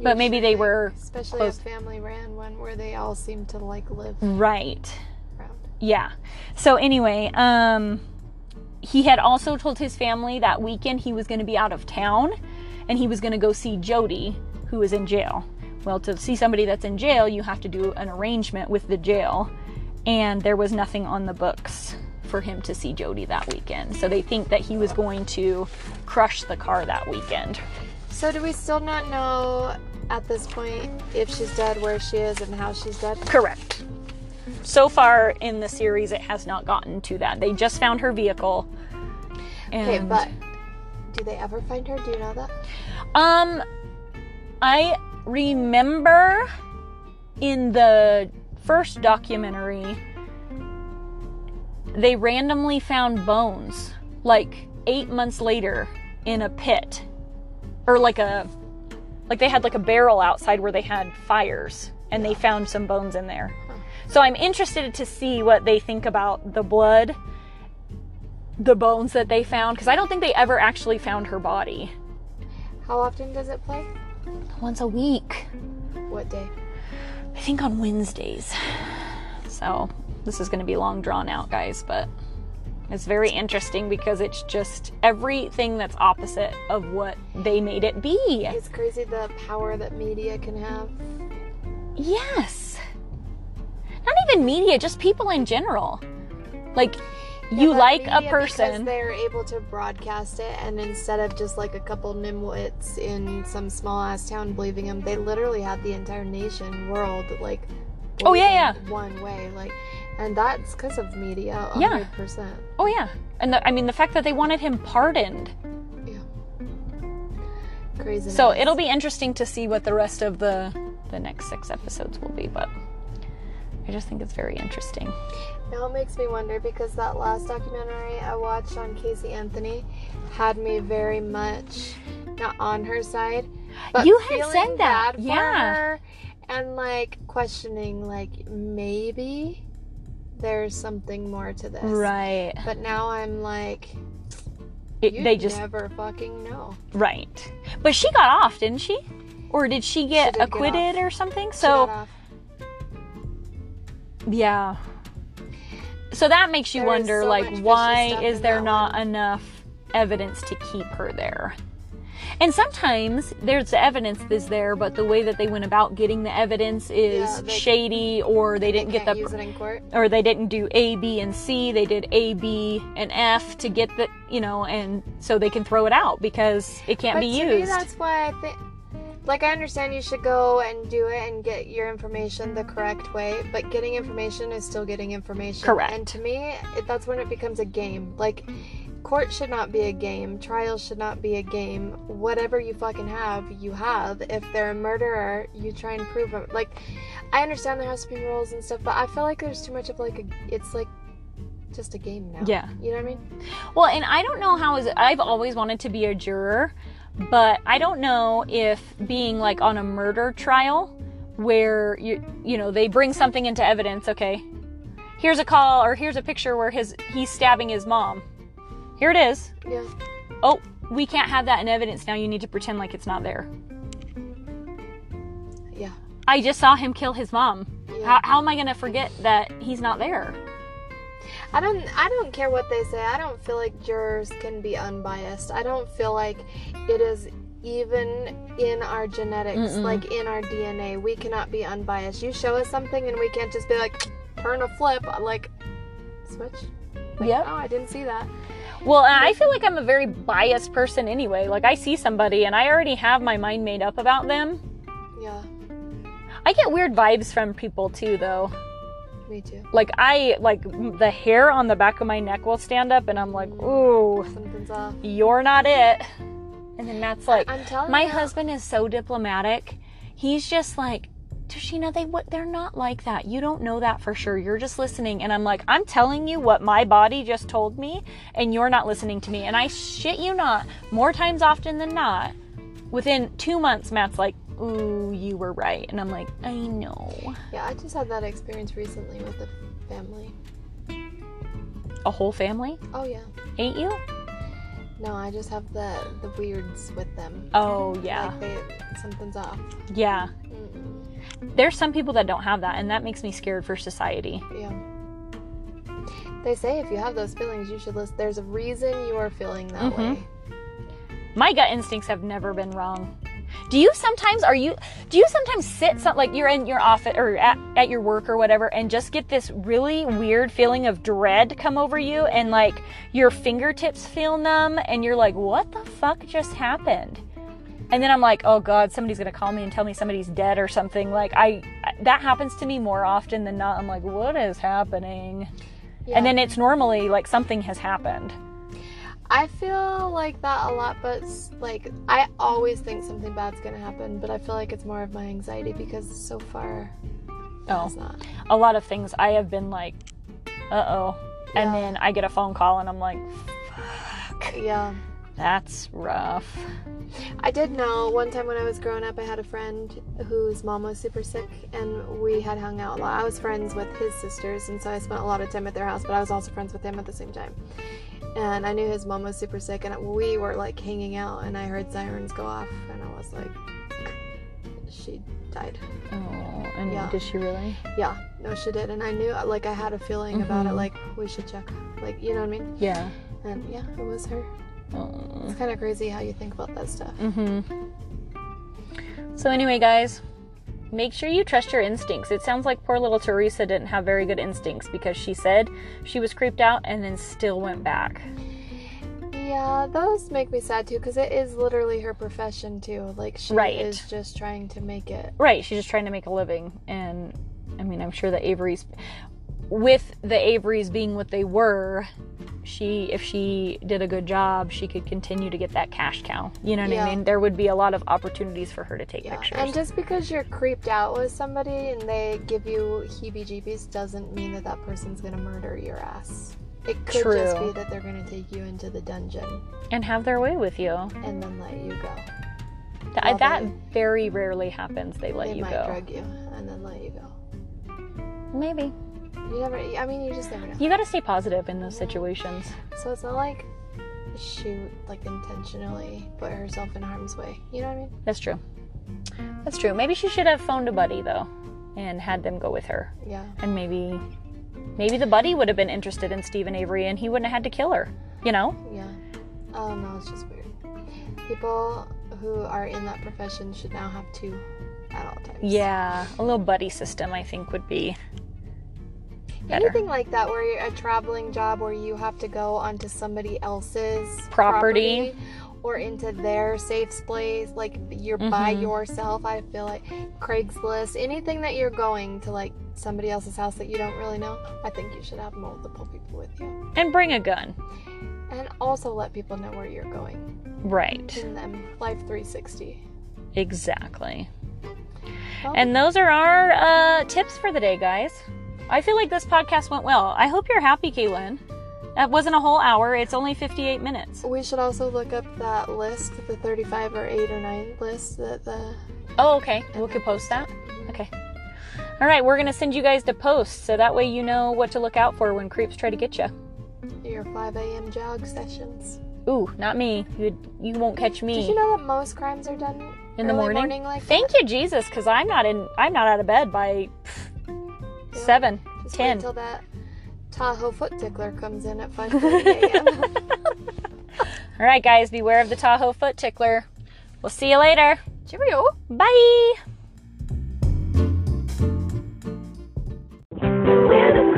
But maybe they were Especially close- a family ran one where they all seem to like live Right. around. Yeah. So anyway, um he had also told his family that weekend he was going to be out of town and he was going to go see Jodi who is in jail. Well, to see somebody that's in jail, you have to do an arrangement with the jail and there was nothing on the books for him to see Jodi that weekend. So they think that he was going to crush the car that weekend. So do we still not know at this point if she's dead, where she is, and how she's dead? Correct. So far in the series it has not gotten to that. They just found her vehicle. And Okay, but do they ever find her? Do you know that? Um, I remember in the first documentary, they randomly found bones like eight months later in a pit, or like a, like they had like a barrel outside where they had fires, and they found some bones in there. So I'm interested to see what they think about the blood, the bones that they found, because I don't think they ever actually found her body. How often does it play? Once a week. What day? I think on Wednesdays. So this is going to be long drawn out, guys, but it's very interesting because it's just everything that's opposite of what they made it be. It's crazy the power that media can have. Yes. Not even media, just people in general. Like, you like a person. because they're able to broadcast it, and instead of just like a couple nimwits in some small ass town believing them, they literally had the entire nation, world, like. Oh, yeah, believing One way, like, and that's because of media. Yeah. hundred percent. Oh, yeah. And the, I mean, the fact that they wanted him pardoned. Yeah. Crazy. So it'll be interesting to see what the rest of the the next six episodes will be, but I just think it's very interesting. Now it makes me wonder because that last documentary I watched on Casey Anthony had me very much not on her side, but You had said that, yeah. her and like questioning like maybe there's something more to this. Right. But now I'm like, It, they just never fucking know. right. But she got off, didn't she? Or did she get get acquitted off. or something? She So got off. yeah. So that makes you There wonder so like why is there not one. enough evidence to keep her there? And sometimes there's the evidence is there, but the way that they went about getting the evidence is Yeah, they- shady or they didn't get the use it in court. or they didn't do A, B, and C. They did A, B, and F to get the, you know, and so they can throw it out because it can't but be to me, used. that's why I think. Like I understand you should go and do it and get your information the correct way, but getting information is still getting information. Correct. And to me, it, that's when it becomes a game. Like court should not be a game. Trials should not be a game. Whatever you fucking have, you have. If they're a murderer, you try and prove them. Like I understand there has to be rules and stuff, but I feel like there's too much of like a. It's like just a game now. Yeah. You know what I mean? Well, and I don't know how is I've always wanted to be a juror, but I don't know if being like on a murder trial where you you know they bring something into evidence. Okay, here's a call or here's a picture where his he's stabbing his mom. Here it is. Yeah. Oh, we can't have that in evidence now. You need to pretend like it's not there. Yeah. I just saw him kill his mom. Yeah. How, how am I gonna forget that he's not there? I don't I don't care what they say. I don't feel like jurors can be unbiased. I don't feel like it is even in our genetics, Mm-mm. like in our DNA. We cannot be unbiased. You show us something and we can't just be like turn a flip like switch. Like, Yep. Oh, I didn't see that. Well, I feel like I'm a very biased person anyway. Like I see somebody and I already have my mind made up about them. Yeah. I get weird vibes from people too, though. Me too. Like I like the hair on the back of my neck will stand up, and I'm like, ooh, Something's off. you're not it. And then Matt's like, I'm telling my you. husband is so diplomatic. He's just like, Tashina, they what they're not like that. You don't know that for sure. You're just listening. And I'm like, I'm telling you what my body just told me, and you're not listening to me. And I shit you not, more times often than not, within two months, Matt's like, Ooh, you were right. And I'm like, I know. Yeah, I just had that experience recently with a family. A whole family? Oh yeah. Ain't you? No, I just have the the weirds with them. Oh yeah. Like they something's off. Yeah. Mm-mm. There's some people that don't have that, and that makes me scared for society. Yeah. They say if you have those feelings, you should listen. There's a reason you are feeling that Mhm. way. My gut instincts have never been wrong. Do you sometimes are you do you sometimes sit some, like you're in your office or at, at your work or whatever and just get this really weird feeling of dread come over you and like your fingertips feel numb and you're like what the fuck just happened? And then I'm like, "Oh god, somebody's going to call me and tell me somebody's dead or something." Like I that happens to me more often than not. I'm like, "What is happening?" Yeah. And then it's normally like something has happened. I feel like that a lot, but like I always think something bad's gonna happen, but I feel like it's more of my anxiety because so far Oh. it's not. a lot of things I have been like, uh oh. And then I get a phone call and I'm like, fuck, Yeah. That's rough. I did know one time when I was growing up, I had a friend whose mom was super sick, and we had hung out a lot. I was friends with his sisters, and so I spent a lot of time at their house, but I was also friends with him at the same time. And I knew his mom was super sick, and we were like hanging out, and I heard sirens go off, and I was like, she died. Oh, and Yeah. did she really? Yeah, no, she did, and I knew, like, I had a feeling about it, Mhm. like, we should check, like, you know what I mean? Yeah. And yeah, it was her. It's kind of crazy how you think about that stuff. Mm-hmm. So anyway, guys, make sure you trust your instincts. It sounds like poor little Teresa didn't have very good instincts because she said she was creeped out and then still went back. Yeah, those make me sad too because it is literally her profession too. Like she Right. is just trying to make it. Right, she's just trying to make a living. And I mean, I'm sure that Averys, with the Averys being what they were, she, if she did a good job, she could continue to get that cash cow. You know what Yeah. I mean? There would be a lot of opportunities for her to take Yeah, pictures. and just because you're creeped out with somebody and they give you heebie-jeebies doesn't mean that that person's gonna murder your ass. It could just be that they're gonna take you into the dungeon and have their way with you. and then let you go. Th- that very rarely happens. They let you go. they you might go. drug you and then let you go. Maybe. You never. I mean, you just never know. You got to stay positive in those situations. So it's not like she like intentionally put herself in harm's way. You know what I mean? That's true. That's true. Maybe she should have phoned a buddy though, and had them go with her. Yeah. And maybe, maybe the buddy would have been interested in Steven Avery, and he wouldn't have had to kill her. You know? Yeah. Oh no, it's just weird. People who are in that profession should now have two at all times. Yeah. A little buddy system, I think, would be better. Anything like that where you're a traveling job where you have to go onto somebody else's Property. or into their safe place, like you're by Mhm. yourself. I feel like Craigslist, anything that you're going to like somebody else's house that you don't really know, I think you should have multiple people with you. And bring a gun. And also let people know where you're going. Right. In them Life 360. Exactly. Well, And those are our uh, tips for the day, guys. I feel like this podcast went well. I hope you're happy, Caitlin. That wasn't a whole hour. It's only 58 minutes. We should also look up that list, the 35 or 8 or 9 list that the. Oh, okay. We could post that. Okay. All right, we're gonna send you guys to post so that way you know what to look out for when creeps try to get you. Your 5 a.m. jog sessions. Ooh, not me. You you won't catch me Did you know that most crimes are done in the early morning. like Thank that? you, Jesus, because I'm not in. I'm not out of bed by pff, Seven. Just ten. until that Tahoe foot tickler comes in at 5:30 *laughs* a.m. All right, guys, beware of the Tahoe foot tickler. We'll see you later. Cheerio. Bye. We're the